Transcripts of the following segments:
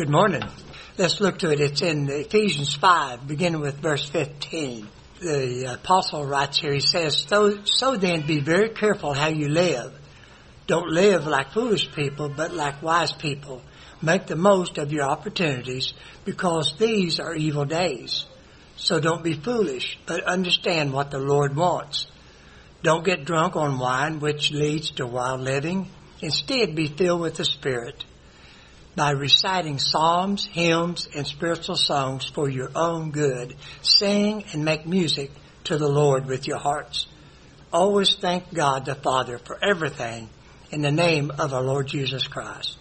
Good morning. Let's look to it. It's in Ephesians 5, beginning with verse 15. The apostle writes here, he says, so, so then be very careful how you live. Don't live like foolish people, but like wise people. Make the most of your opportunities because these are evil days. So don't be foolish, but understand what the Lord wants. Don't get drunk on wine, which leads to wild living. Instead, be filled with the Spirit by reciting psalms, hymns, and spiritual songs for your own good. Sing and make music to the Lord with your hearts. Always thank God the Father for everything in the name of our Lord Jesus Christ.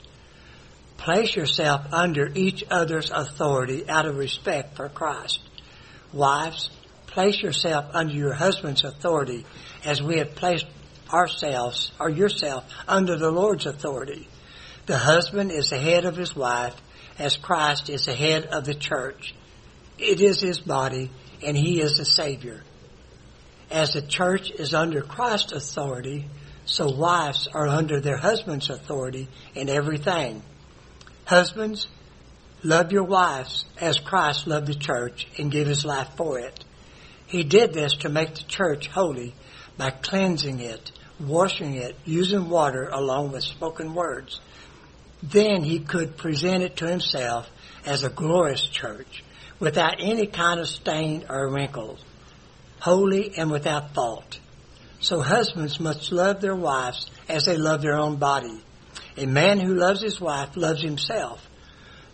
Place yourself under each other's authority out of respect for Christ. Wives, place yourself under your husband's authority as we have placed ourselves or yourself under the Lord's authority. The husband is the head of his wife as Christ is the head of the church. It is his body and he is the Savior. As the church is under Christ's authority, so wives are under their husband's authority in everything. Husbands, love your wives as Christ loved the church and gave his life for it. He did this to make the church holy by cleansing it, washing it, using water along with spoken words. Then he could present it to himself as a glorious church without any kind of stain or wrinkle, holy and without fault. So husbands must love their wives as they love their own body. A man who loves his wife loves himself.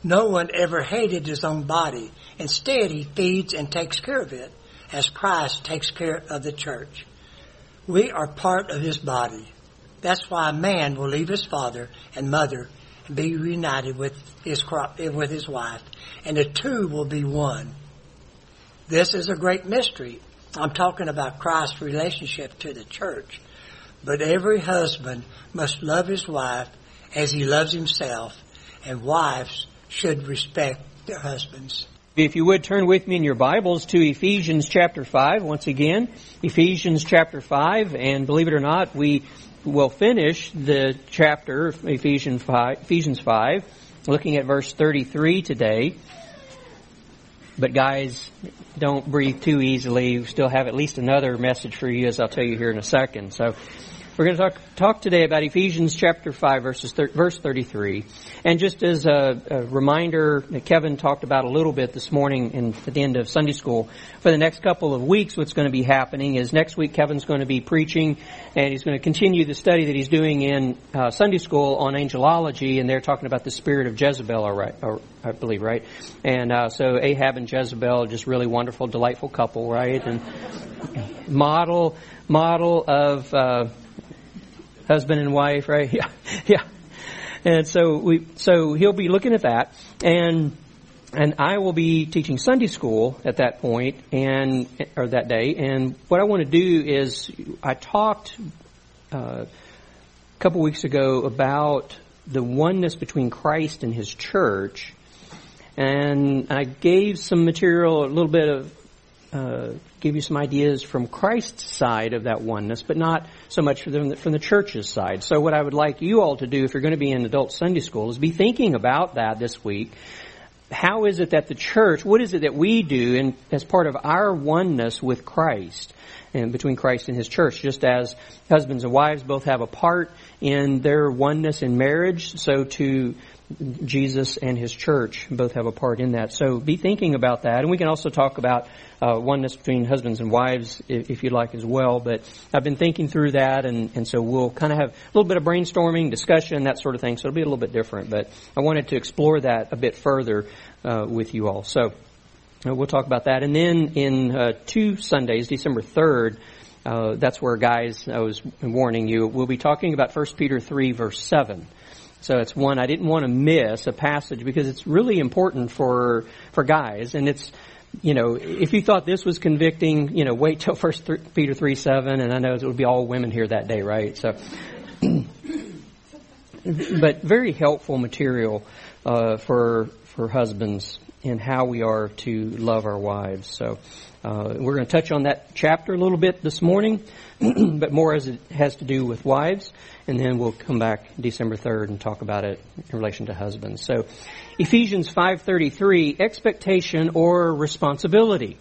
No one ever hated his own body. Instead, he feeds and takes care of it as Christ takes care of the church. We are part of his body. That's why a man will leave his father and mother be reunited with his, with his wife, and the two will be one. This is a great mystery. I'm talking about Christ's relationship to the church. But every husband must love his wife as he loves himself, and wives should respect their husbands. If you would turn with me in your Bibles to Ephesians chapter 5 once again. Ephesians chapter 5, and believe it or not, we will finish the chapter, Ephesians 5, Ephesians 5, looking at verse 33 today. But guys, don't breathe too easily. We still have at least another message for you, as I'll tell you here in a second. So we're going to talk, talk today about Ephesians chapter 5 verses thir- verse 33. And just as a, a, reminder, Kevin talked about a little bit this morning in, at the end of Sunday school. For the next couple of weeks, what's going to be happening is next week Kevin's going to be preaching and he's going to continue the study that he's doing in uh, Sunday school on angelology and they're talking about the spirit of Jezebel, right, or, I believe, right? And uh, so Ahab and Jezebel, just really wonderful, delightful couple, right? And model, model of, uh, husband and wife, right? Yeah, yeah. And so we, so he'll be looking at that, and and I will be teaching Sunday school at that point, and or that day. And what I want to do is, I talked uh, a couple weeks ago about the oneness between Christ and His church, and I gave some material, a little bit of uh, give you some ideas from Christ's side of that oneness, but not so much from the, from the church's side. So what I would like you all to do, if you're going to be in adult Sunday school, is be thinking about that this week. How is it that the church, what is it that we do in, as part of our oneness with Christ? and between Christ and His church. Just as husbands and wives both have a part in their oneness in marriage, so too Jesus and His church both have a part in that. So be thinking about that. And we can also talk about uh, oneness between husbands and wives if, if, you'd like as well. But I've been thinking through that, and, and so we'll kind of have a little bit of brainstorming, discussion, that sort of thing. So it'll be a little bit different. But I wanted to explore that a bit further uh, with you all. So uh, we'll talk about that. And then in uh, two Sundays, December 3rd, uh, that's where, guys, I was warning you, we'll be talking about 1 Peter 3, verse 7. So it's one I didn't want to miss a passage because it's really important for for guys, and it's you know if you thought this was convicting, you know wait till First Peter three seven, and I know it would be all women here that day, right? So, but very helpful material uh, for for husbands and how we are to love our wives. So uh, we're going to touch on that chapter a little bit this morning, but more as it has to do with wives, and then we'll come back December third and talk about it in relation to husbands. So Ephesians five thirty three expectation or responsibility.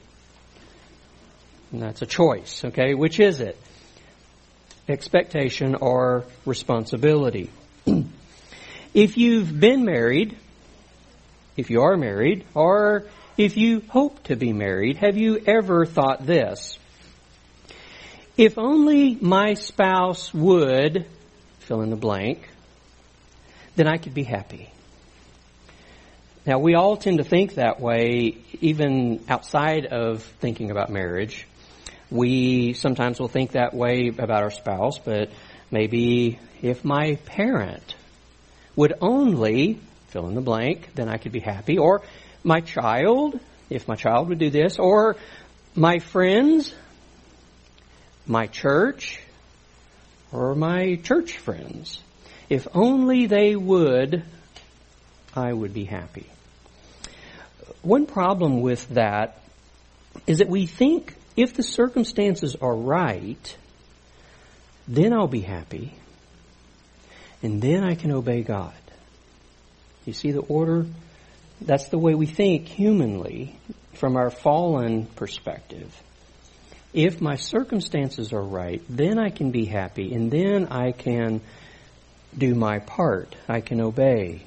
And that's a choice. Okay, which is it? Expectation or responsibility. if you've been married if you are married, or if you hope to be married, have you ever thought this? If only my spouse would fill in the blank, then I could be happy. Now, we all tend to think that way, even outside of thinking about marriage. We sometimes will think that way about our spouse, but maybe if my parent would only fill in the blank, then I could be happy. Or my child, if my child would do this. Or my friends, my church, or my church friends. If only they would, I would be happy. One problem with that is that we think if the circumstances are right, then I'll be happy, and then I can obey God. You see the order? That's the way we think humanly from our fallen perspective. If my circumstances are right, then I can be happy and then I can do my part. I can obey.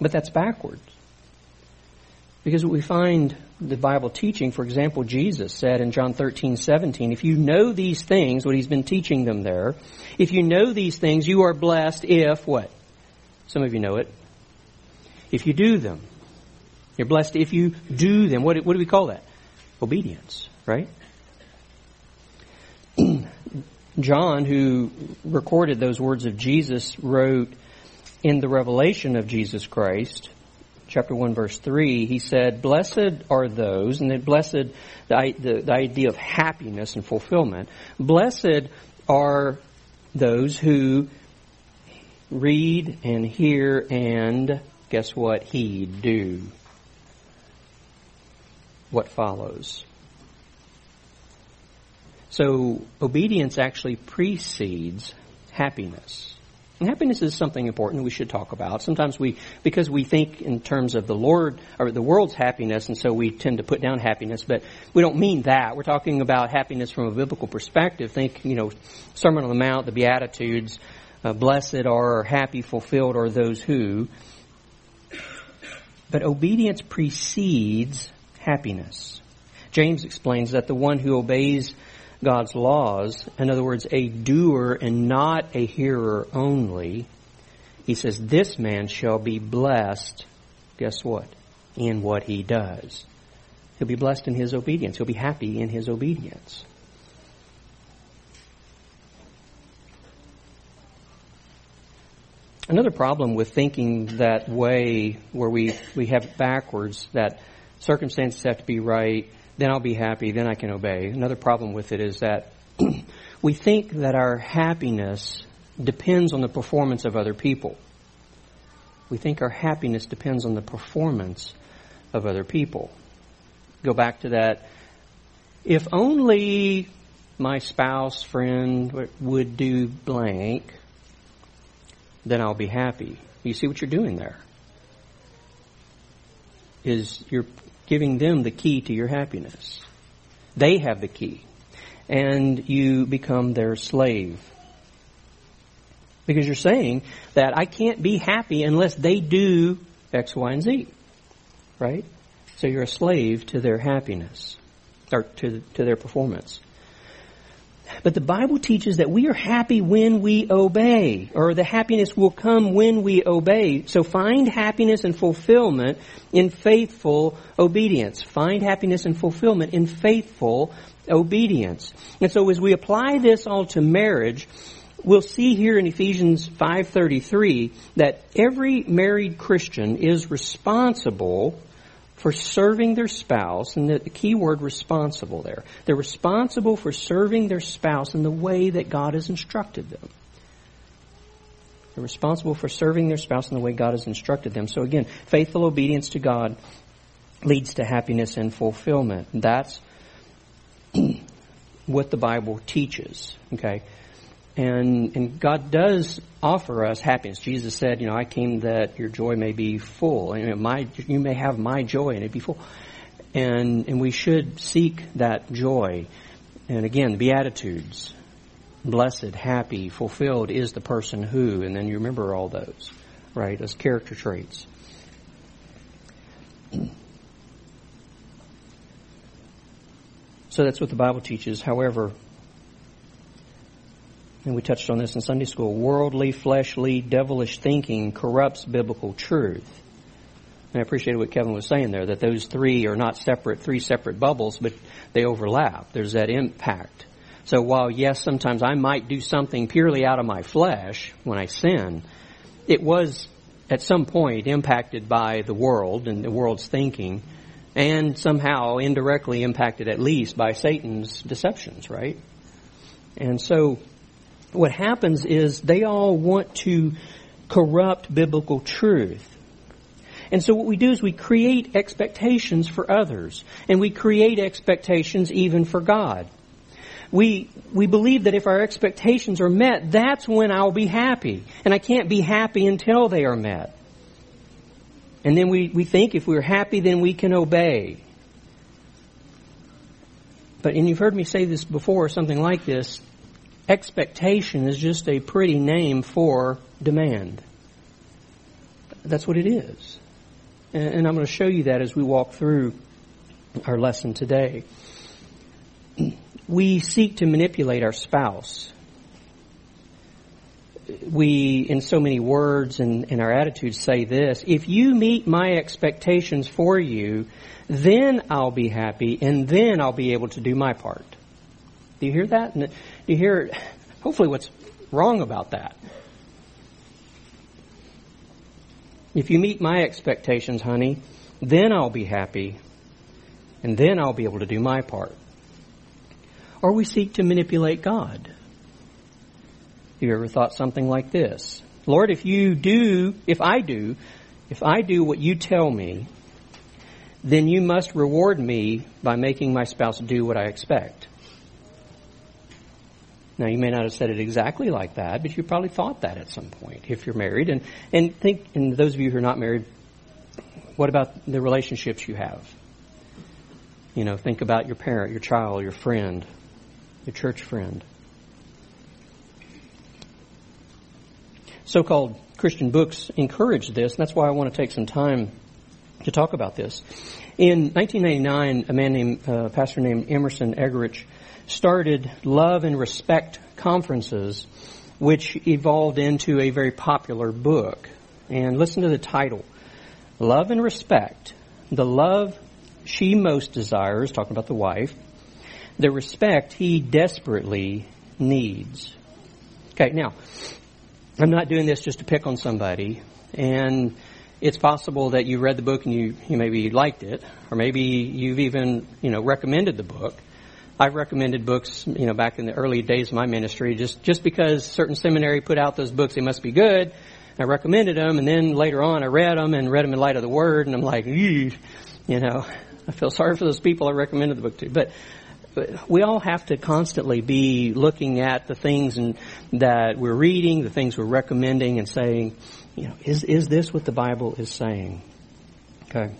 But that's backwards. Because what we find the Bible teaching, for example, Jesus said in John 13, 17, if you know these things, what he's been teaching them there, if you know these things, you are blessed if what? Some of you know it if you do them. You're blessed if you do them. What, what do we call that? Obedience, right? John, who recorded those words of Jesus, wrote in the revelation of Jesus Christ, chapter 1, verse 3, he said, Blessed are those, and then blessed, the, the, the idea of happiness and fulfillment, blessed are those who read and hear and guess what? He'd do what follows. So obedience actually precedes happiness. And happiness is something important we should talk about. Sometimes we, because we think in terms of the Lord, or the world's happiness, and so we tend to put down happiness, but we don't mean that. We're talking about happiness from a biblical perspective. Think, you know, Sermon on the Mount, the Beatitudes, uh, blessed are, happy, fulfilled are those who. But obedience precedes happiness. James explains that the one who obeys God's laws, in other words, a doer and not a hearer only, he says, this man shall be blessed, guess what? In what he does. He'll be blessed in his obedience. He'll be happy in his obedience. Another problem with thinking that way, where we, we have backwards, that circumstances have to be right, then I'll be happy, then I can obey. Another problem with it is that we think that our happiness depends on the performance of other people. We think our happiness depends on the performance of other people. Go back to that. If only my spouse, friend would do blank, then I'll be happy. You see what you're doing there? Is you're giving them the key to your happiness. They have the key. And you become their slave. Because you're saying that I can't be happy unless they do X, Y, and Z. Right? So you're a slave to their happiness. Or to, to their performance. But the Bible teaches that we are happy when we obey, or the happiness will come when we obey. So find happiness and fulfillment in faithful obedience. Find happiness and fulfillment in faithful obedience. And so as we apply this all to marriage, we'll see here in Ephesians 5:33 that every married Christian is responsible for serving their spouse, and the key word responsible there. They're responsible for serving their spouse in the way that God has instructed them. They're responsible for serving their spouse in the way God has instructed them. So again, faithful obedience to God leads to happiness and fulfillment. That's what the Bible teaches. Okay? And, and God does offer us happiness. Jesus said, you know, I came that your joy may be full. And you, know, my, you may have my joy and it be full. And, and we should seek that joy. And again, Beatitudes. Blessed, happy, fulfilled is the person who, and then you remember all those, right, as character traits. So that's what the Bible teaches. However, and we touched on this in Sunday school, worldly, fleshly, devilish thinking corrupts biblical truth. And I appreciated what Kevin was saying there, that those three are not separate, three separate bubbles, but they overlap. There's that impact. So while yes, sometimes I might do something purely out of my flesh when I sin, it was at some point impacted by the world and the world's thinking and somehow indirectly impacted at least by Satan's deceptions, right? And so what happens is they all want to corrupt biblical truth. And so what we do is we create expectations for others, and we create expectations even for God. We, we believe that if our expectations are met, that's when I'll be happy. And I can't be happy until they are met. And then we, we think if we're happy, then we can obey. But, and you've heard me say this before, something like this, expectation is just a pretty name for demand. That's what it is. And, I'm going to show you that as we walk through our lesson today. We seek to manipulate our spouse we, in so many words and, and our attitudes, say this if you meet my expectations for you, then I'll be happy and then I'll be able to do my part. Do you hear that? Do you hear, hopefully, what's wrong about that? If you meet my expectations, honey, then I'll be happy and then I'll be able to do my part. Or we seek to manipulate God. Have you ever thought something like this? Lord, if you do, if I do, if I do what you tell me, then you must reward me by making my spouse do what I expect. Now, you may not have said it exactly like that, but you probably thought that at some point if you're married. And, and think, and those of you who are not married, what about the relationships you have? You know, think about your parent, your child, your friend, your church friend. so-called Christian books encourage this, and that's why I want to take some time to talk about this. In 1999, a man named, uh, pastor named Emerson Eggerichs started Love and Respect conferences, which evolved into a very popular book. And listen to the title. Love and Respect. The love she most desires, talking about the wife, the respect he desperately needs. Okay, now, I'm not doing this just to pick on somebody. And it's possible that you read the book and you, you maybe liked it, or maybe you've even, you know, recommended the book. I've recommended books, you know, back in the early days of my ministry, just, just because certain seminary put out those books, they must be good. I recommended them, and then later on I read them and read them in light of the Word, and I'm like, you know, I feel sorry for those people I recommended the book to. But we all have to constantly be looking at the things and that we're reading, the things we're recommending, and saying, you know, is is this what the Bible is saying? Okay,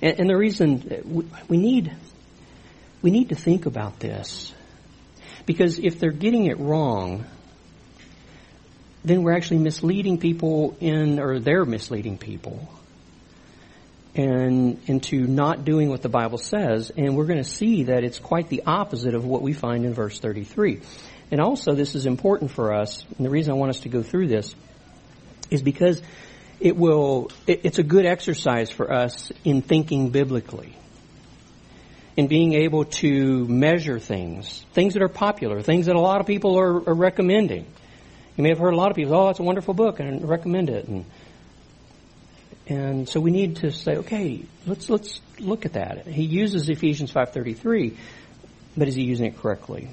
and, and the reason uh, we, we need we need to think about this because if they're getting it wrong, then we're actually misleading people in, or they're misleading people and into not doing what the Bible says, and we're going to see that it's quite the opposite of what we find in verse 33. And also, this is important for us, and the reason I want us to go through this is because it will, it, it's a good exercise for us in thinking biblically. In being able to measure things, things that are popular, things that a lot of people are, are recommending. You may have heard a lot of people, oh, it's a wonderful book, and recommend it. And and so we need to say, okay, let's let's look at that. He uses Ephesians 5:33, but is he using it correctly?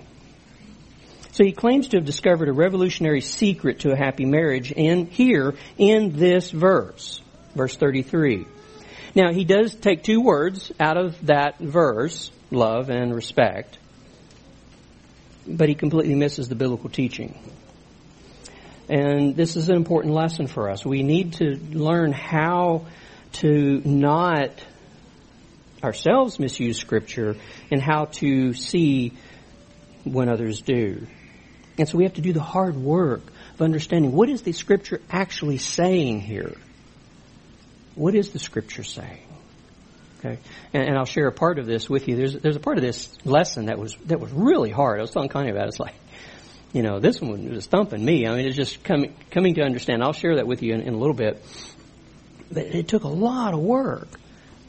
So he claims to have discovered a revolutionary secret to a happy marriage and here in this verse, verse 33. Now he does take two words out of that verse, love and respect, but he completely misses the biblical teaching. And this is an important lesson for us. We need to learn how to not ourselves misuse Scripture and how to see when others do. And so we have to do the hard work of understanding what is the Scripture actually saying here? What is the Scripture saying? Okay, and, and, I'll share a part of this with you. There's there's a part of this lesson that was that was really hard. I was telling Connie about. It. It's like you know, this one was thumping me. I mean, it's just coming coming to understand. I'll share that with you in, in a little bit. But it took a lot of work,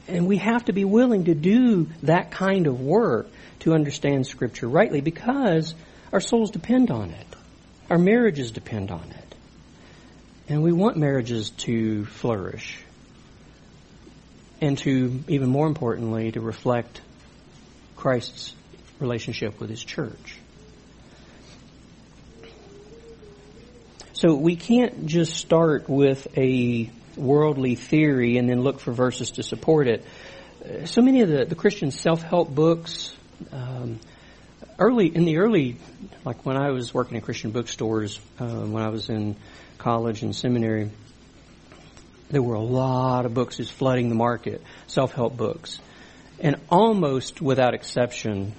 and we have to be willing to do that kind of work to understand Scripture rightly, because our souls depend on it, our marriages depend on it, and we want marriages to flourish, and to even more importantly, to reflect Christ's relationship with His church. So we can't just start with a worldly theory and then look for verses to support it. So many of the, the Christian self-help books, um, early in the early, like when I was working in Christian bookstores, uh, when I was in college and seminary, there were a lot of books just flooding the market, self-help books, and almost without exception,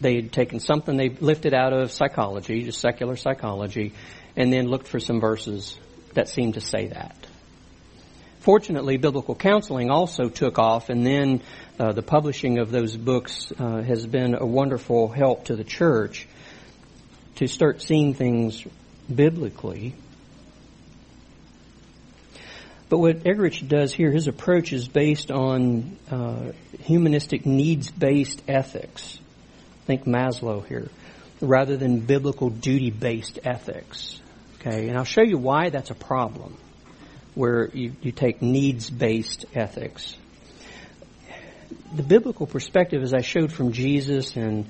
they had taken something they lifted out of psychology, just secular psychology, and then looked for some verses that seemed to say that. Fortunately, biblical counseling also took off, and then uh, the publishing of those books uh, has been a wonderful help to the church to start seeing things biblically. But what Eggerichs does here, his approach is based on uh, humanistic needs-based ethics. Think Maslow here, rather than biblical duty-based ethics. Okay, and I'll show you why that's a problem, where you, you take needs-based ethics. The biblical perspective, as I showed from Jesus and,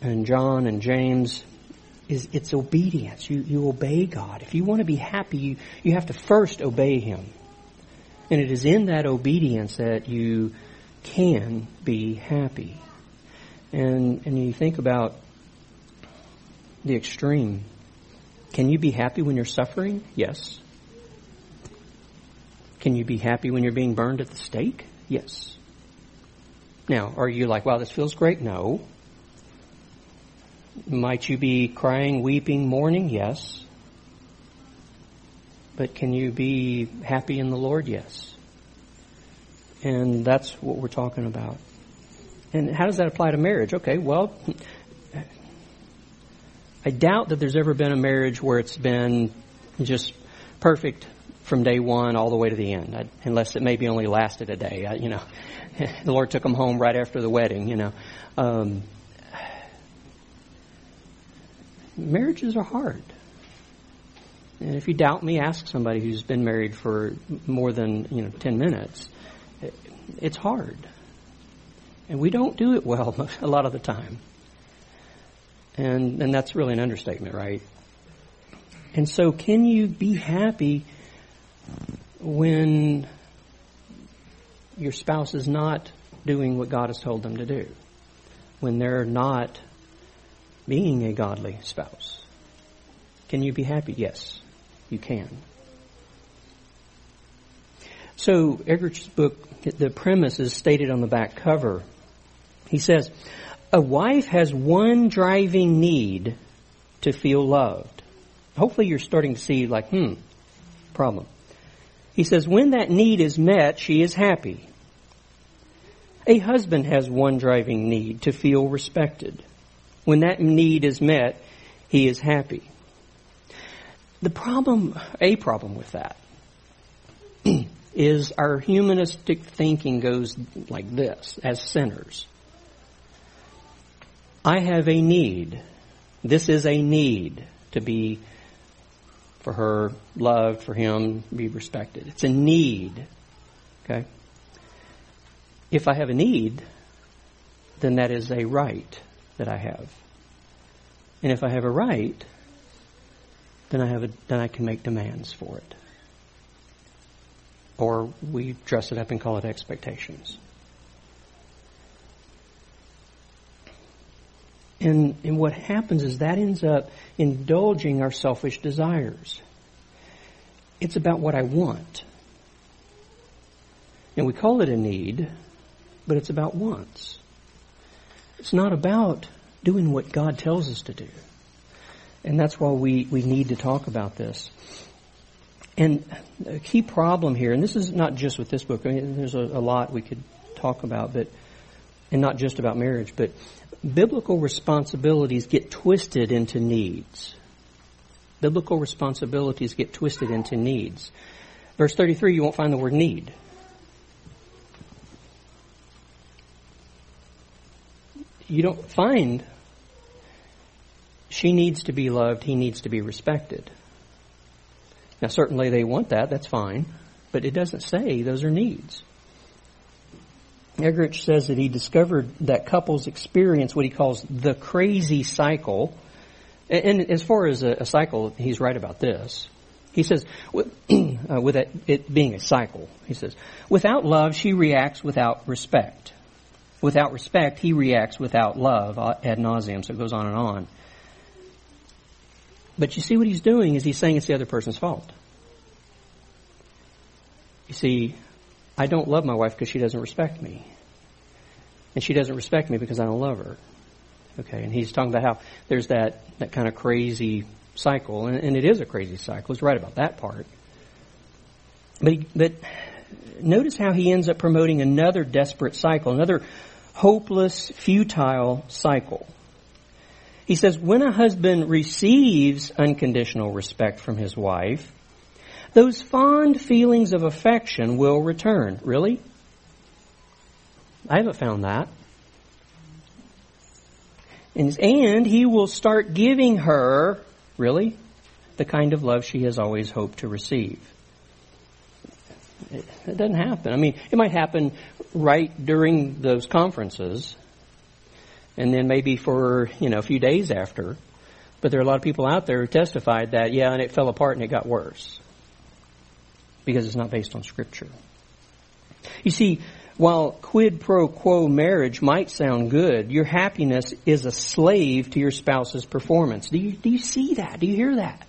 and John and James, is it's obedience. You, you obey God. If you want to be happy, you, you have to first obey Him. And it is in that obedience that you can be happy. And, and you think about the extreme can you be happy when you're suffering? Yes. Can you be happy when you're being burned at the stake? Yes. Now, are you like, wow, this feels great? No. Might you be crying, weeping, mourning? Yes. But can you be happy in the Lord? Yes. And that's what we're talking about. And how does that apply to marriage? Okay, well, I doubt that there's ever been a marriage where it's been just perfect from day one all the way to the end, unless it maybe only lasted a day. You know, the Lord took them home right after the wedding. You know, um, marriages are hard. And if you doubt me, ask somebody who's been married for more than you know ten minutes. It's hard, and we don't do it well a lot of the time. And, and that's really an understatement, right? And so can you be happy when your spouse is not doing what God has told them to do? When they're not being a godly spouse? Can you be happy? Yes, you can. So Eggerichs' book, the premise is stated on the back cover. He says, a wife has one driving need to feel loved. Hopefully you're starting to see like, hmm, problem. He says, when that need is met, she is happy. A husband has one driving need to feel respected. When that need is met, he is happy. The problem, a problem with that, is our humanistic thinking goes like this as sinners. I have a need. This is a need to be for her loved, for him be respected. It's a need. Okay? If I have a need, then that is a right that I have. And if I have a right, then I have a, then I can make demands for it. Or we dress it up and call it expectations. And, and what happens is that ends up indulging our selfish desires. It's about what I want. And we call it a need, but it's about wants. It's not about doing what God tells us to do. And that's why we, we need to talk about this. And a key problem here, and this is not just with this book, I mean, there's a, a lot we could talk about, but, and not just about marriage, but biblical responsibilities get twisted into needs. Biblical responsibilities get twisted into needs. Verse 33, you won't find the word need. You don't find she needs to be loved, he needs to be respected. Now, certainly they want that, that's fine, but it doesn't say those are needs. Eggerichs says that he discovered that couples experience what he calls the crazy cycle. And as far as a, cycle, he's right about this. He says, with, uh, it, it being a cycle, he says, without love, she reacts without respect. Without respect, he reacts without love uh, ad nauseum. So it goes on and on. But you see what he's doing is he's saying it's the other person's fault. You see, I don't love my wife because she doesn't respect me. And she doesn't respect me because I don't love her. Okay, and he's talking about how there's that, that kind of crazy cycle, and, and it is a crazy cycle. He's right about that part. But, he, but notice how he ends up promoting another desperate cycle, another hopeless, futile cycle. He says, when a husband receives unconditional respect from his wife, those fond feelings of affection will return. Really? I haven't found that. And, and he will start giving her, really, the kind of love she has always hoped to receive. It, it doesn't happen. I mean, it might happen right during those conferences, and then maybe for, you know, a few days after. But there are a lot of people out there who testified that, yeah, and it fell apart and it got worse. Because it's not based on Scripture. You see, while quid pro quo marriage might sound good, your happiness is a slave to your spouse's performance. Do you, do you see that? Do you hear that?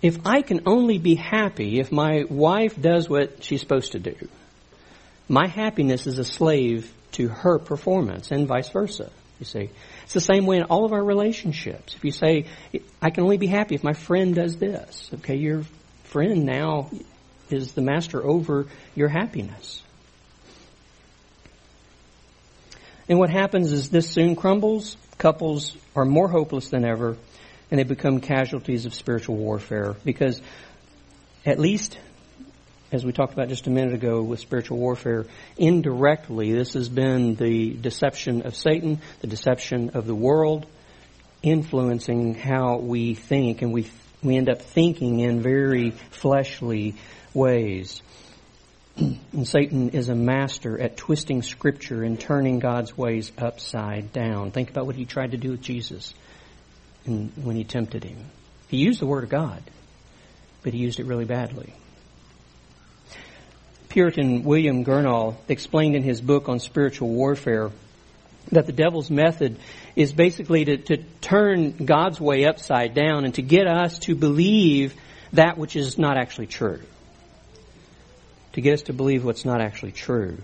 If I can only be happy if my wife does what she's supposed to do, my happiness is a slave to her performance and vice versa. You see, it's the same way in all of our relationships. If you say, I can only be happy if my friend does this, okay, your friend now is the master over your happiness. And what happens is this soon crumbles. Couples are more hopeless than ever, and they become casualties of spiritual warfare because at least as we talked about just a minute ago with spiritual warfare, indirectly, this has been the deception of Satan, the deception of the world, influencing how we think, and we we end up thinking in very fleshly ways. and Satan is a master at twisting Scripture and turning God's ways upside down. Think about what he tried to do with Jesus when he tempted him. He used the Word of God, but he used it really badly. Puritan William Gurnall explained in his book on spiritual warfare that the devil's method is basically to, to turn God's way upside down and to get us to believe that which is not actually true. To get us to believe what's not actually true.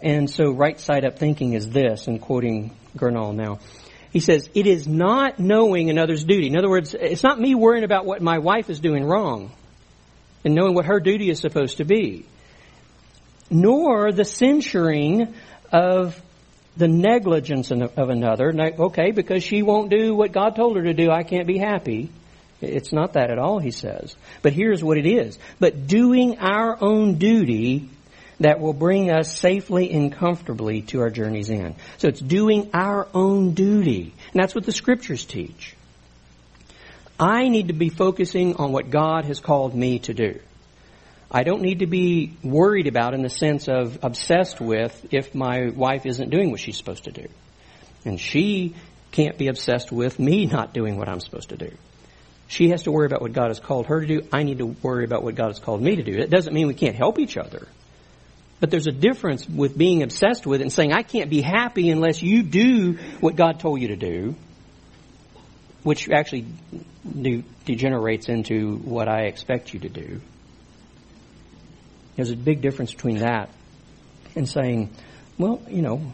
And so right side up thinking is this, and quoting Gurnall now. He says, it is not knowing another's duty. In other words, it's not me worrying about what my wife is doing wrong and knowing what her duty is supposed to be, nor the censuring of the negligence of another. Okay, because she won't do what God told her to do, I can't be happy. It's not that at all, he says. But here's what it is. But doing our own duty that will bring us safely and comfortably to our journey's end. So it's doing our own duty. And that's what the scriptures teach. I need to be focusing on what God has called me to do. I don't need to be worried about in the sense of obsessed with if my wife isn't doing what she's supposed to do. And she can't be obsessed with me not doing what I'm supposed to do. She has to worry about what God has called her to do. I need to worry about what God has called me to do. It doesn't mean we can't help each other. But there's a difference with being obsessed with it and saying, I can't be happy unless you do what God told you to do, which actually de- degenerates into what I expect you to do. There's a big difference between that and saying, well, you know,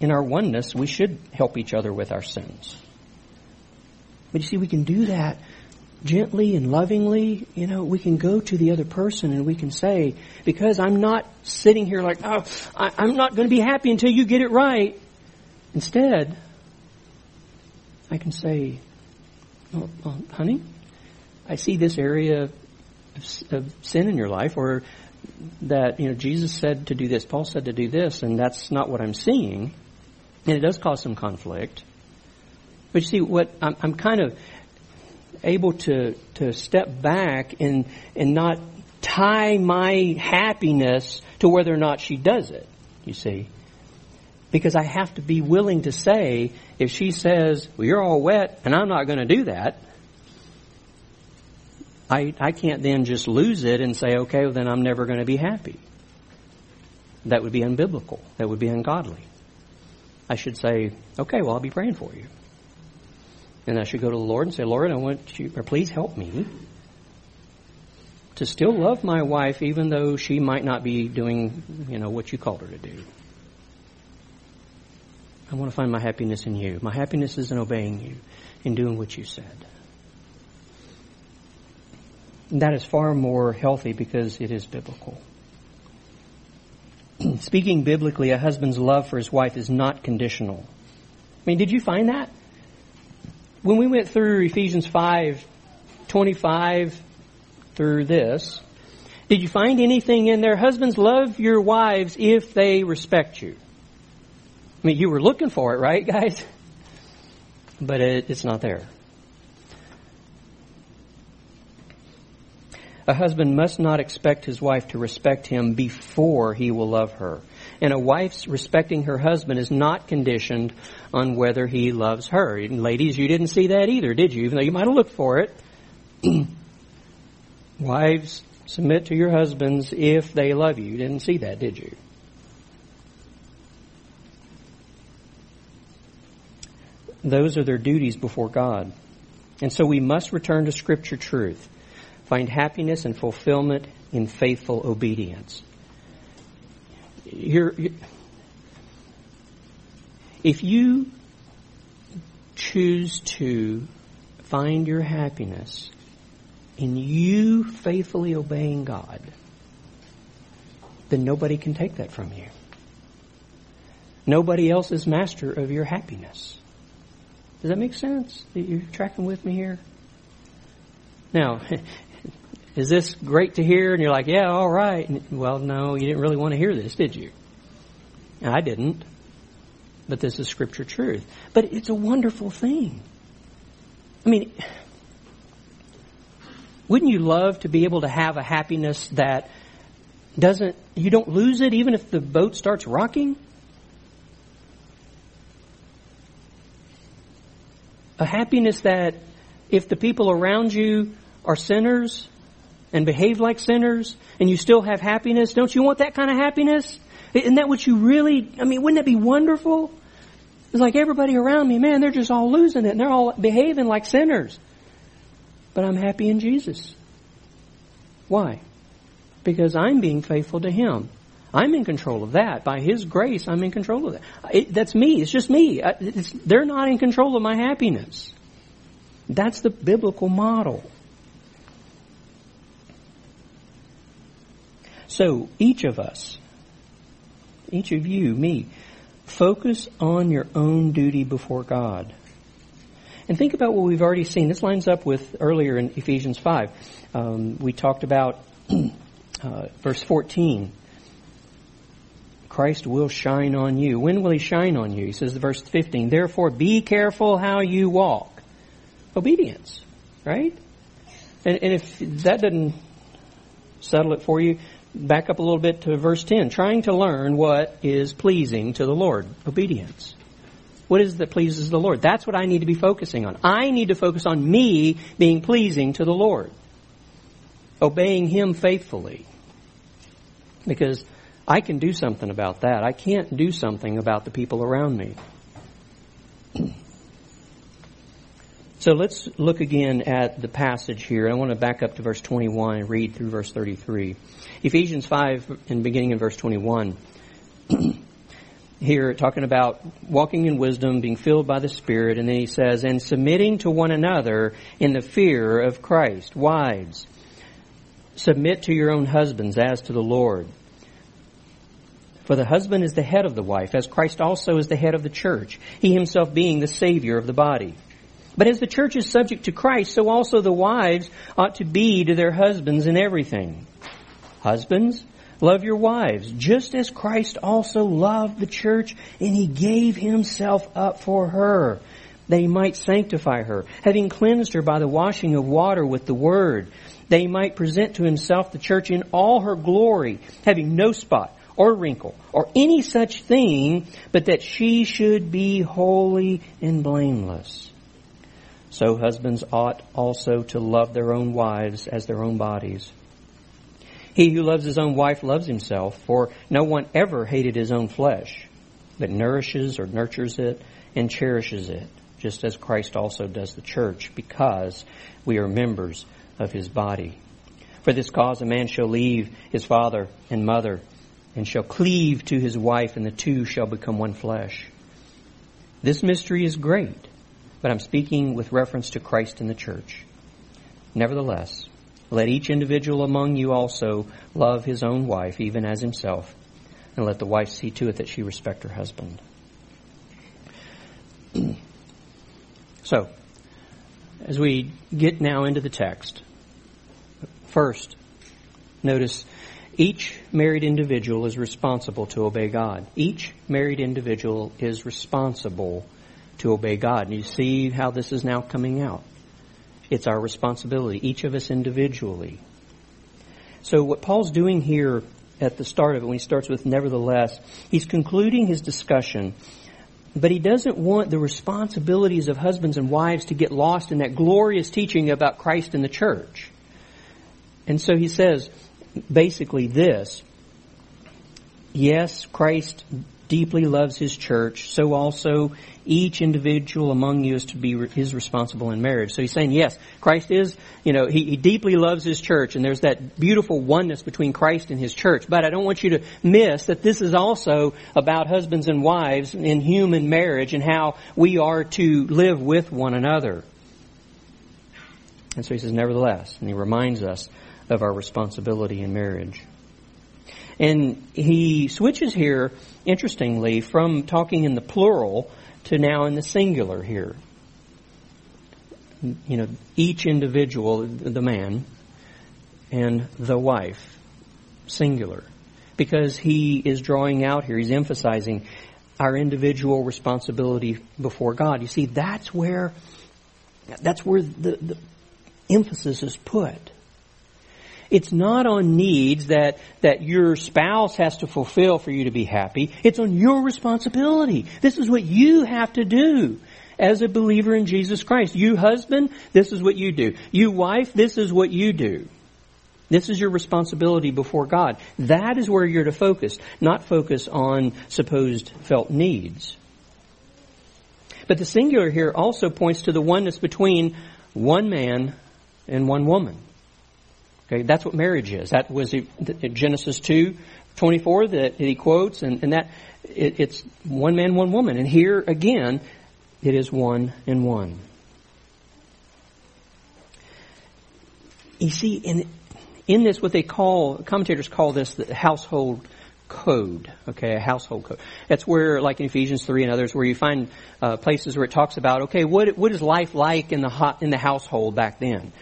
in our oneness, we should help each other with our sins. But you see, we can do that gently and lovingly. You know, we can go to the other person and we can say, because I'm not sitting here like, oh, I, am not going to be happy until you get it right. Instead, I can say, oh, oh, honey, I see this area of, of sin in your life, or that you know Jesus said to do this, Paul said to do this, and that's not what I'm seeing, and it does cause some conflict. But you see, what I'm, I'm kind of able to to step back and and not tie my happiness to whether or not she does it. You see, because I have to be willing to say if she says, "Well, you're all wet," and I'm not going to do that. I, I can't then just lose it and say, okay, well, then I'm never going to be happy. That would be unbiblical. That would be ungodly. I should say, okay, well, I'll be praying for you. And I should go to the Lord and say, Lord, I want you, or please help me to still love my wife even though she might not be doing, you know, what you called her to do. I want to find my happiness in you. My happiness is in obeying you, in doing what you said. That is far more healthy because it is biblical. Speaking biblically, a husband's love for his wife is not conditional. I mean, did you find that? When we went through Ephesians 5, 25 through this, did you find anything in there? Husbands, love your wives if they respect you. I mean, you were looking for it, right, guys? But it, it's not there. A husband must not expect his wife to respect him before he will love her. And a wife's respecting her husband is not conditioned on whether he loves her. And ladies, you didn't see that either, did you? Even though you might have looked for it. Wives, submit to your husbands if they love you. You didn't see that, did you? Those are their duties before God. And so we must return to Scripture truth find happiness and fulfillment in faithful obedience. You're, if you choose to find your happiness in you faithfully obeying God, then nobody can take that from you. Nobody else is master of your happiness. Does that make sense? You're tracking with me here? Now, is this great to hear? And you're like, yeah, all right. And, well, no, you didn't really want to hear this, did you? I didn't. But this is scripture truth. But it's a wonderful thing. I mean, wouldn't you love to be able to have a happiness that doesn't, you don't lose it even if the boat starts rocking? A happiness that if the people around you are sinners, and behave like sinners and you still have happiness? Don't you want that kind of happiness? Isn't that what you really, I mean, wouldn't that be wonderful? It's like everybody around me, man, they're just all losing it and they're all behaving like sinners. But I'm happy in Jesus. Why? Because I'm being faithful to Him. I'm in control of that. By His grace, I'm in control of that. It, that's me. It's just me. It's, they're not in control of my happiness. That's the biblical model. So each of us, each of you, me, focus on your own duty before God. And think about what we've already seen. This lines up with earlier in Ephesians 5. Um, we talked about uh, verse 14. Christ will shine on you. When will he shine on you? He says, verse 15, therefore be careful how you walk. Obedience, right? And, and if that doesn't settle it for you. Back up a little bit to verse 10. Trying to learn what is pleasing to the Lord. Obedience. What is it that pleases the Lord? That's what I need to be focusing on. I need to focus on me being pleasing to the Lord. Obeying Him faithfully. Because I can do something about that. I can't do something about the people around me. So let's look again at the passage here. I want to back up to verse 21 and read through verse 33. Ephesians 5 and beginning in verse 21. here talking about walking in wisdom, being filled by the Spirit, and then he says, and submitting to one another in the fear of Christ. Wives, submit to your own husbands as to the Lord. For the husband is the head of the wife, as Christ also is the head of the church, he himself being the Savior of the body. But as the church is subject to Christ, so also the wives ought to be to their husbands in everything. Husbands, love your wives, just as Christ also loved the church, and he gave himself up for her, that he might sanctify her, having cleansed her by the washing of water with the word, that he might present to himself the church in all her glory, having no spot, or wrinkle, or any such thing, but that she should be holy and blameless. So husbands ought also to love their own wives as their own bodies. He who loves his own wife loves himself, for no one ever hated his own flesh, but nourishes or nurtures it and cherishes it, just as Christ also does the church, because we are members of his body. For this cause a man shall leave his father and mother, and shall cleave to his wife, and the two shall become one flesh. This mystery is great but I'm speaking with reference to Christ and the church. Nevertheless, let each individual among you also love his own wife, even as himself, and let the wife see to it that she respect her husband. so, as we get now into the text, first, notice each married individual is responsible to obey God. Each married individual is responsible to obey God. And you see how this is now coming out. It's our responsibility, each of us individually. So what Paul's doing here at the start of it, when he starts with nevertheless, he's concluding his discussion, but he doesn't want the responsibilities of husbands and wives to get lost in that glorious teaching about Christ and the church. And so he says basically this, yes, Christ deeply loves his church, so also each individual among you is to be is responsible in marriage. So he's saying, yes, Christ is, you know, he, he deeply loves his church, and there's that beautiful oneness between Christ and his church. But I don't want you to miss that this is also about husbands and wives in human marriage and how we are to live with one another. And so he says, nevertheless, and he reminds us of our responsibility in marriage. And he switches here, interestingly, from talking in the plural to now in the singular here. You know, each individual, the man, and the wife, singular. Because he is drawing out here, he's emphasizing our individual responsibility before God. You see, that's where, that's where the, the emphasis is put. It's not on needs that, that your spouse has to fulfill for you to be happy. It's on your responsibility. This is what you have to do as a believer in Jesus Christ. You husband, this is what you do. You wife, this is what you do. This is your responsibility before God. That is where you're to focus, not focus on supposed felt needs. But the singular here also points to the oneness between one man and one woman. Okay, that's what marriage is. That was Genesis 2, 24 that he quotes, and, and that it, it's one man, one woman. And here again, it is one and one. You see, in in this, what they call commentators call this the household code. Okay, a household code. That's where, like in Ephesians three and others, where you find uh, places where it talks about, okay, what what is life like in the in the household back then?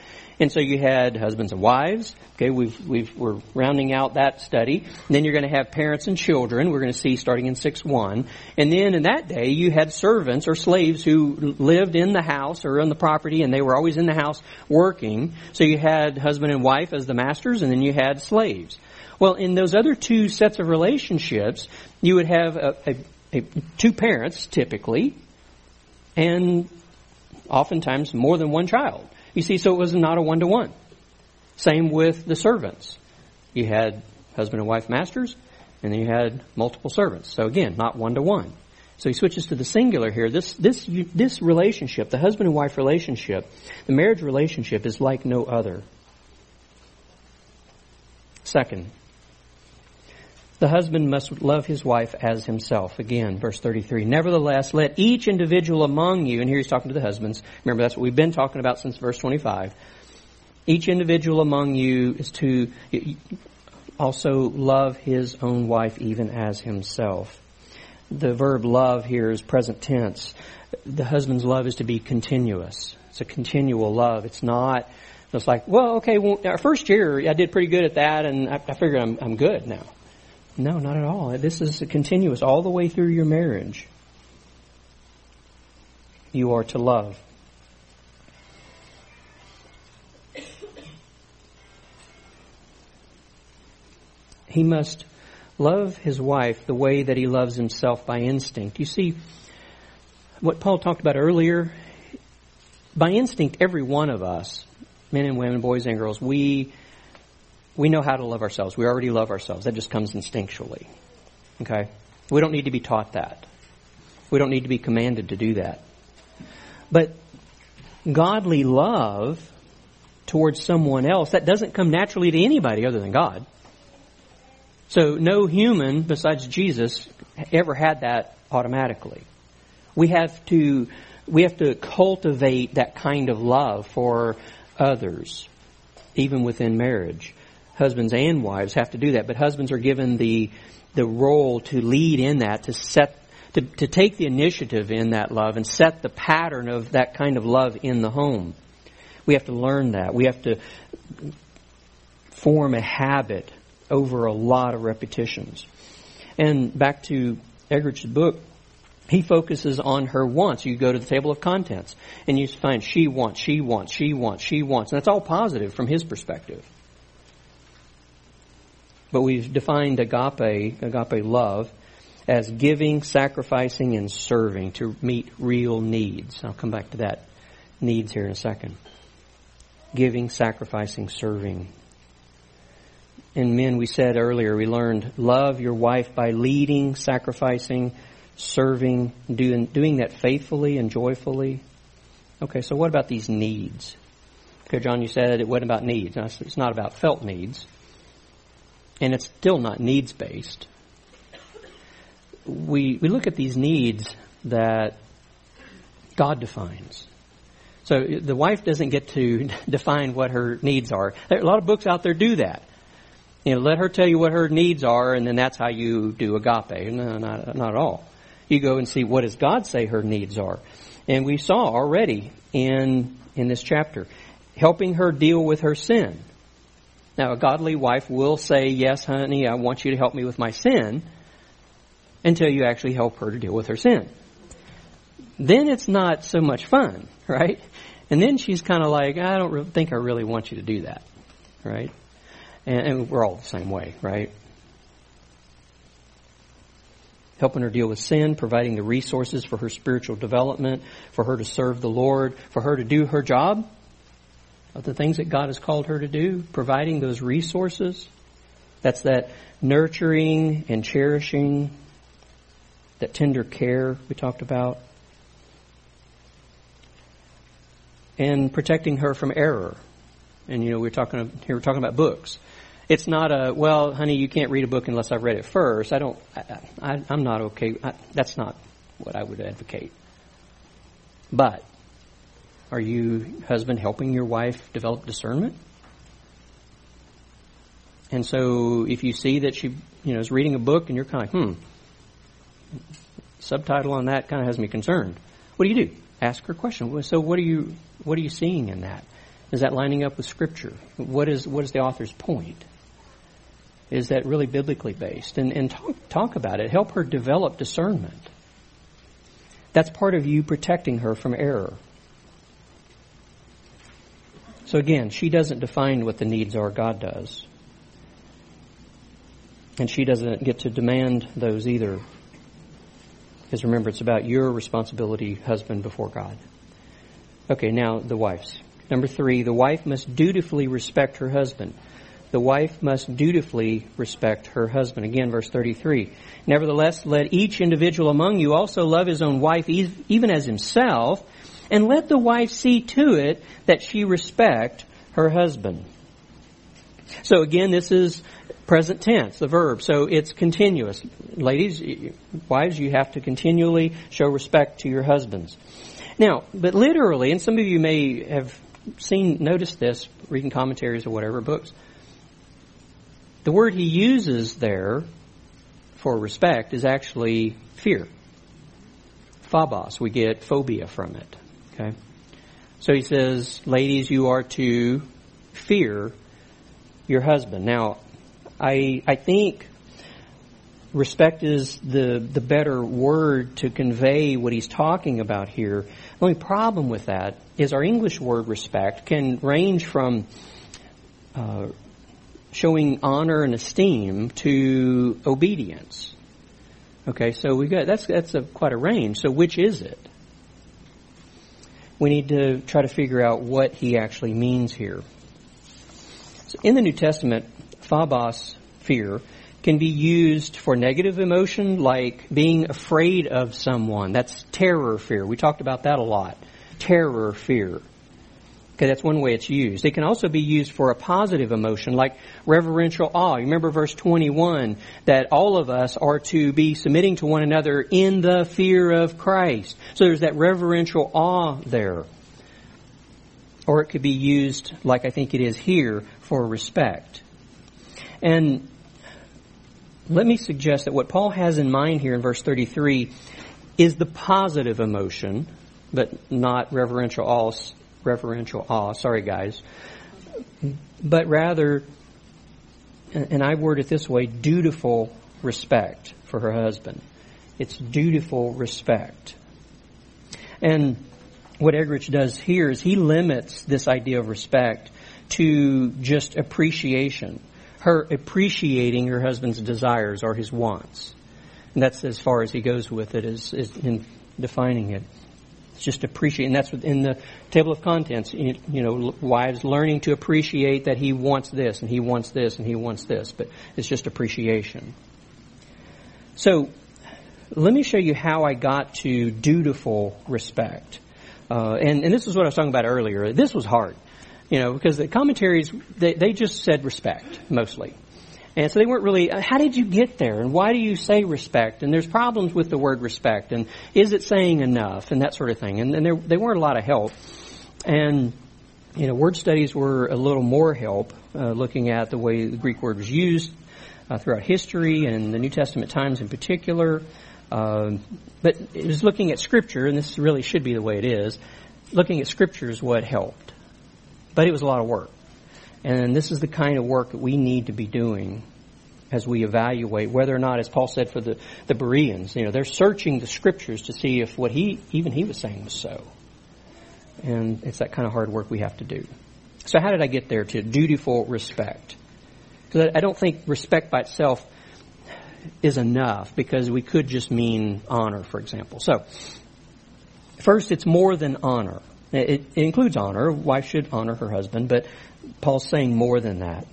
And so you had husbands and wives. Okay, we've, we've, we're rounding out that study. And then you're going to have parents and children. We're going to see starting in 6-1. And then in that day, you had servants or slaves who lived in the house or on the property and they were always in the house working. So you had husband and wife as the masters and then you had slaves. Well, in those other two sets of relationships, you would have a, a, a, two parents typically, and oftentimes more than one child. You see, so it was not a one to one. Same with the servants. You had husband and wife masters, and then you had multiple servants. So again, not one to one. So he switches to the singular here. This, this, this relationship, the husband and wife relationship, the marriage relationship is like no other. Second, the husband must love his wife as himself. Again, verse 33. Nevertheless, let each individual among you, and here he's talking to the husbands. Remember, that's what we've been talking about since verse 25. Each individual among you is to also love his own wife even as himself. The verb love here is present tense. The husband's love is to be continuous. It's a continual love. It's not, it's like, well, okay, well, our first year I did pretty good at that and I, I figure I'm, I'm good now. No, not at all. This is continuous all the way through your marriage. You are to love. He must love his wife the way that he loves himself by instinct. You see, what Paul talked about earlier, by instinct, every one of us, men and women, boys and girls, we we know how to love ourselves. We already love ourselves. That just comes instinctually. Okay? We don't need to be taught that. We don't need to be commanded to do that. But godly love towards someone else, that doesn't come naturally to anybody other than God. So no human besides Jesus ever had that automatically. We have to, we have to cultivate that kind of love for others, even within marriage husbands and wives have to do that, but husbands are given the the role to lead in that, to set to, to take the initiative in that love and set the pattern of that kind of love in the home. We have to learn that. We have to form a habit over a lot of repetitions. And back to Eggerichs' book, he focuses on her wants. You go to the table of contents and you find she wants, she wants, she wants, she wants. And that's all positive from his perspective. But we've defined agape, agape love, as giving, sacrificing, and serving to meet real needs. I'll come back to that needs here in a second. Giving, sacrificing, serving. And men, we said earlier, we learned love your wife by leading, sacrificing, serving, doing, doing that faithfully and joyfully. Okay, so what about these needs? Okay, John, you said it wasn't about needs. It's not about felt needs and it's still not needs based. We, we look at these needs that God defines. So the wife doesn't get to define what her needs are. A lot of books out there do that. You know, let her tell you what her needs are, and then that's how you do agape. No, not, not at all. You go and see what does God say her needs are. And we saw already in, in this chapter, helping her deal with her sin. Now, a godly wife will say, Yes, honey, I want you to help me with my sin, until you actually help her to deal with her sin. Then it's not so much fun, right? And then she's kind of like, I don't think I really want you to do that, right? And, and we're all the same way, right? helping her deal with sin, providing the resources for her spiritual development, for her to serve the Lord, for her to do her job, of the things that God has called her to do, providing those resources. That's that nurturing and cherishing, that tender care we talked about. And protecting her from error. And you know, we're talking here we're talking about books. It's not a well, honey, you can't read a book unless I've read it first. I don't. I, am not okay. I, that's not what I would advocate. But are you, husband, helping your wife develop discernment? And so if you see that she, you know, is reading a book and you're kind of hmm, subtitle on that kind of has me concerned. What do you do? Ask her a question. So what are you, what are you seeing in that? Is that lining up with Scripture? What is, what is the author's point? Is that really biblically based? And, and talk, talk about it. Help her develop discernment. That's part of you protecting her from error. So again, she doesn't define what the needs are, God does. And she doesn't get to demand those either. Because remember, it's about your responsibility, husband, before God. Okay, now the wife's. Number three, the wife must dutifully respect her husband. The wife must dutifully respect her husband. Again, verse 33. Nevertheless, let each individual among you also love his own wife even as himself, and let the wife see to it that she respect her husband. So again, this is present tense, the verb. So it's continuous. Ladies, wives, you have to continually show respect to your husbands. Now, but literally, and some of you may have seen, noticed this, reading commentaries or whatever, books. The word he uses there for respect is actually fear. Phobos, we get phobia from it. Okay? So he says, ladies, you are to fear your husband. Now, I, I think respect is the, the better word to convey what he's talking about here. The only problem with that is our English word respect can range from uh, showing honor and esteem to obedience. Okay, so we got that's that's a, quite a range. So which is it? We need to try to figure out what he actually means here. So in the New Testament, phobos, fear, can be used for negative emotion like being afraid of someone. That's terror fear. We talked about that a lot. Terror fear. Okay, that's one way it's used. It can also be used for a positive emotion like reverential awe. You remember verse 21 that all of us are to be submitting to one another in the fear of Christ. So there's that reverential awe there. Or it could be used like I think it is here for respect. And let me suggest that what Paul has in mind here in verse 33 is the positive emotion, but not reverential awe, reverential awe. Sorry, guys. But rather, and I word it this way, dutiful respect for her husband. It's dutiful respect. And what Eggerichs does here is he limits this idea of respect to just appreciation. Her appreciating her husband's desires or his wants. And that's as far as he goes with it is, is in defining it just appreciate, and that's in the table of contents. You, know, wives learning to appreciate that he wants this and he wants this and he wants this, but it's just appreciation. So, let me show you how I got to dutiful respect. Uh, and, and this is what I was talking about earlier. This was hard, you know, because the commentaries, they, they just said respect, mostly. And so they weren't really, uh, how did you get there? And why do you say respect? And there's problems with the word respect. And is it saying enough? And that sort of thing. And, and there, they weren't a lot of help. And, you know, word studies were a little more help, uh, looking at the way the Greek word was used uh, throughout history and the New Testament times in particular. Uh, but it was looking at Scripture, and this really should be the way it is. Looking at Scripture is what helped. But it was a lot of work. And this is the kind of work that we need to be doing as we evaluate whether or not, as Paul said for the, the Bereans, you know, they're searching the scriptures to see if what he, even he was saying was so. And it's that kind of hard work we have to do. So how did I get there to dutiful respect? Because I don't think respect by itself is enough because we could just mean honor, for example. So, first, it's more than honor. It, it includes honor. Wife should honor her husband, but Paul's saying more than that.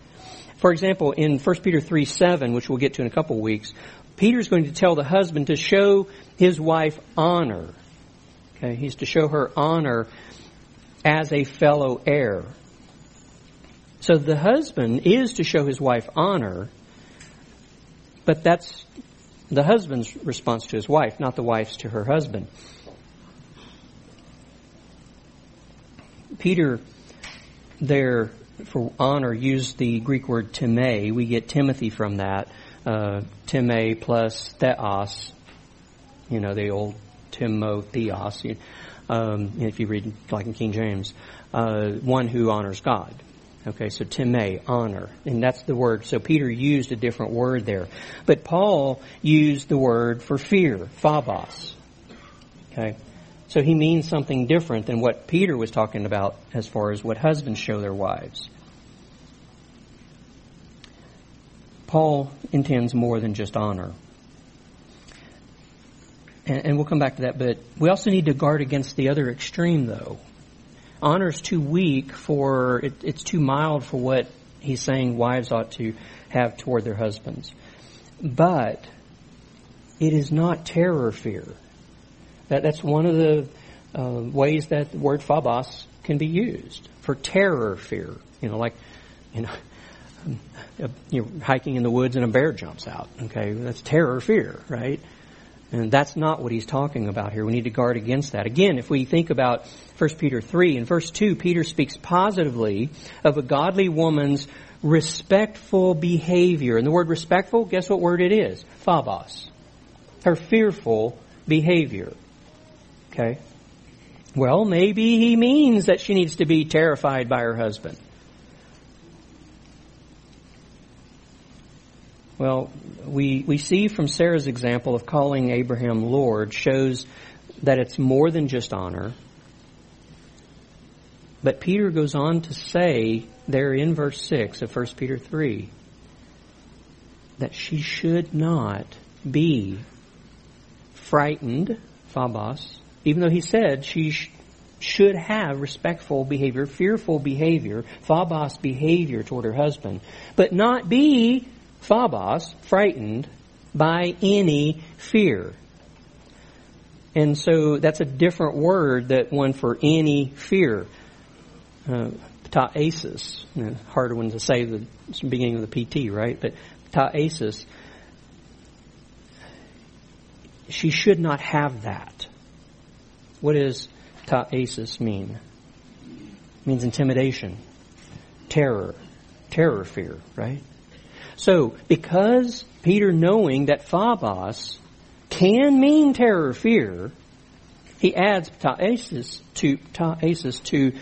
For example, in 1 Peter 3 7, which we'll get to in a couple of weeks, Peter's going to tell the husband to show his wife honor. Okay, he's to show her honor as a fellow heir. So the husband is to show his wife honor, but that's the husband's response to his wife, not the wife's to her husband. Peter there for honor used the Greek word time. We get Timothy from that. Uh, time plus theos. You know, the old Timotheos. Um, if you read like in King James. uh, one who honors God. Okay, so time, honor. And that's the word. So Peter used a different word there. But Paul used the word for fear, phobos. Okay? So he means something different than what Peter was talking about as far as what husbands show their wives. Paul intends more than just honor. And, and we'll come back to that, but we also need to guard against the other extreme, though honor is too weak for, it, it's too mild for what he's saying wives ought to have toward their husbands. But it is not terror fear. That, that's one of the uh, ways that the word phobos can be used for terror fear. You know, like, you know, you're hiking in the woods and a bear jumps out. Okay, that's terror fear, right? And that's not what he's talking about here. We need to guard against that. Again, if we think about 1 Peter 3, in verse 2, Peter speaks positively of a godly woman's respectful behavior. And the word respectful, guess what word it is? Phobos. Her fearful behavior. Okay? Well, maybe he means that she needs to be terrified by her husband. Well, we, we see from Sarah's example of calling Abraham Lord shows that it's more than just honor. But Peter goes on to say there in verse 6 of 1 Peter 3 that she should not be frightened, phobos, even though he said she sh- should have respectful behavior, fearful behavior, phobos behavior toward her husband, but not be phobos, frightened, by any fear. And so that's a different word that one for any fear. Uh, ptoesis, you know, harder one to say the beginning of the PT, right? But ptoesis, she should not have that. What does ptoesis mean? It means intimidation, terror, terror fear, right? So, because Peter knowing that phobos can mean terror, fear, he adds ptoesis to, ptoesis to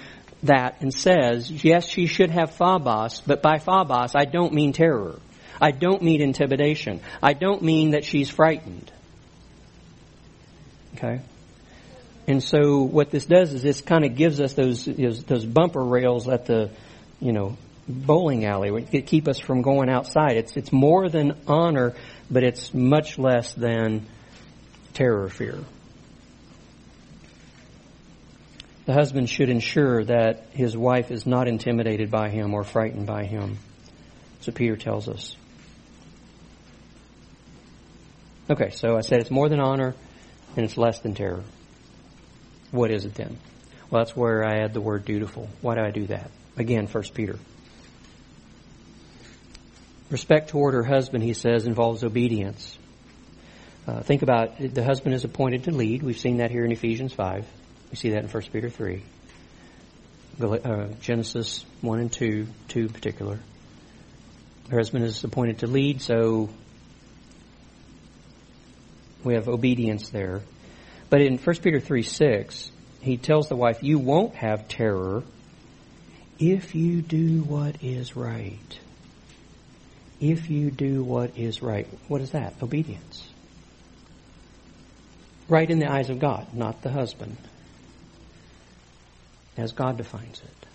that and says, yes, she should have phobos, but by phobos, I don't mean terror. I don't mean intimidation. I don't mean that she's frightened. Okay? And so what this does is this kind of gives us those, those bumper rails at the, you know, bowling alley to keep us from going outside. It's, it's more than honor, but it's much less than terror fear. The husband should ensure that his wife is not intimidated by him or frightened by him. So Peter tells us. Okay, so I said it's more than honor and it's less than terror. What is it then? Well, that's where I add the word dutiful. Why do I do that? Again, First Peter. Respect toward her husband, he says, involves obedience. Uh, think about it. the husband is appointed to lead. We've seen that here in Ephesians 5. We see that in 1 Peter 3. Uh, Genesis 1 and 2, 2 in particular. Her husband is appointed to lead, so we have obedience there. But in 1 Peter 3 6, he tells the wife, You won't have terror if you do what is right if you do what is right. What is that? Obedience. Right in the eyes of God, not the husband. As God defines it.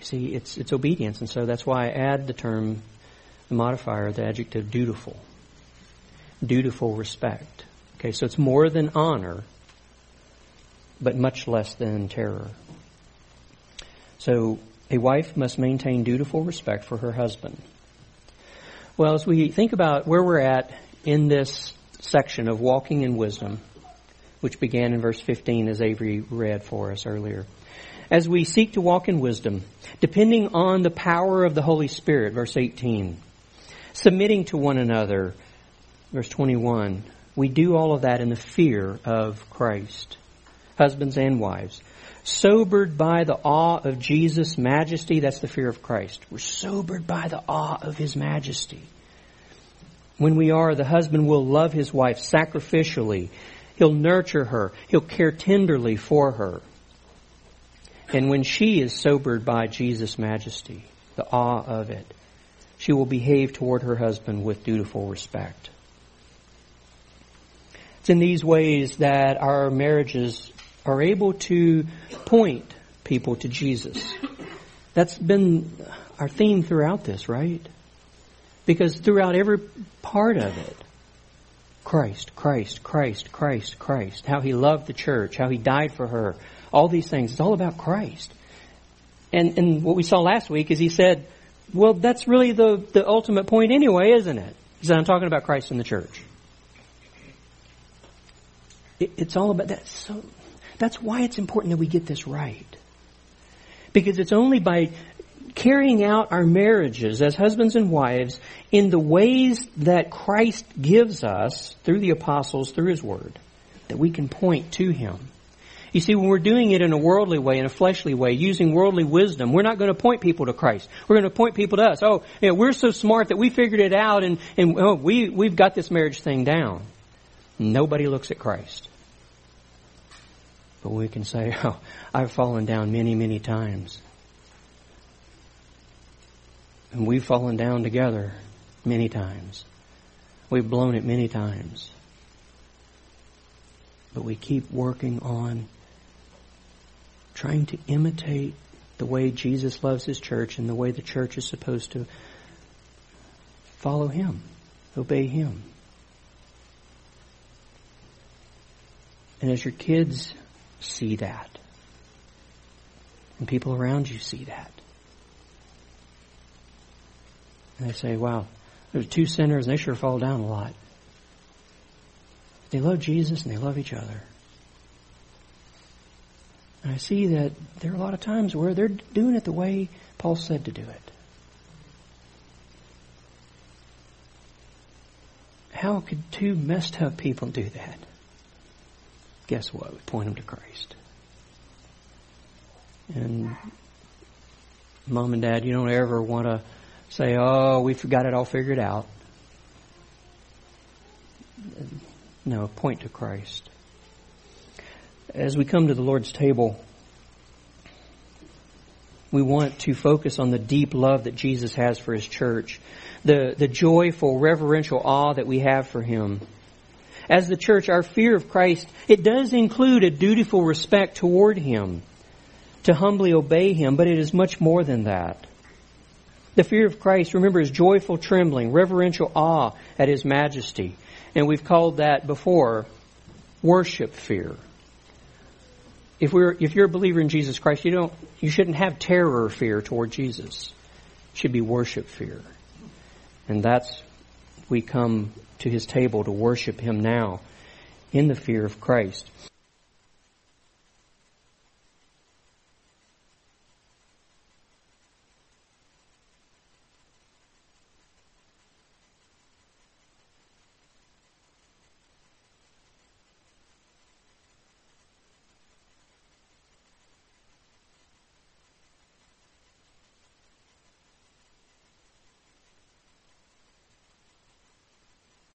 You see, it's, it's obedience, and so that's why I add the term, the modifier, the adjective dutiful. Dutiful respect. Okay, so it's more than honor, but much less than terror. So, a wife must maintain dutiful respect for her husband. Well, as we think about where we're at in this section of walking in wisdom, which began in verse 15 as Avery read for us earlier, as we seek to walk in wisdom, depending on the power of the Holy Spirit, verse 18, submitting to one another, verse 21, we do all of that in the fear of Christ, husbands and wives sobered by the awe of Jesus' majesty. That's the fear of Christ. We're sobered by the awe of His majesty. When we are, the husband will love his wife sacrificially. He'll nurture her. He'll care tenderly for her. And when she is sobered by Jesus' majesty, the awe of it, she will behave toward her husband with dutiful respect. It's in these ways that our marriages are able to point people to Jesus. That's been our theme throughout this, right? Because throughout every part of it, Christ, Christ, Christ, Christ, Christ, how he loved the church, how he died for her, all these things, it's all about Christ. And, and what we saw last week is he said, well, that's really the, the ultimate point anyway, isn't it? He said, I'm talking about Christ and the church. It, it's all about that. So that's why it's important that we get this right. Because it's only by carrying out our marriages as husbands and wives in the ways that Christ gives us through the apostles, through His Word, that we can point to Him. You see, when we're doing it in a worldly way, in a fleshly way, using worldly wisdom, we're not going to point people to Christ. We're going to point people to us. Oh, know, we're so smart that we figured it out and, and oh, we, we've got this marriage thing down. Nobody looks at Christ. But we can say, oh, I've fallen down many, many times. And we've fallen down together many times. We've blown it many times. But we keep working on trying to imitate the way Jesus loves His church and the way the church is supposed to follow Him, obey Him. And as your kids see that. And people around you see that. And they say, wow, there's two sinners and they sure fall down a lot. They love Jesus and they love each other. And I see that there are a lot of times where they're doing it the way Paul said to do it. How could two messed up people do that? Guess what? We point them to Christ. And mom and dad, you don't ever want to say, oh, we've got it all figured out. No, point to Christ. As we come to the Lord's table, we want to focus on the deep love that Jesus has for His church, the, the joyful, reverential awe that we have for Him as the church, our fear of Christ, it does include a dutiful respect toward Him, to humbly obey Him, but it is much more than that. The fear of Christ, remember, is joyful trembling, reverential awe at His majesty. And we've called that before worship fear. If we're, if you're a believer in Jesus Christ, you don't, you shouldn't have terror or fear toward Jesus. It should be worship fear. And that's, we come to his table to worship him now in the fear of Christ.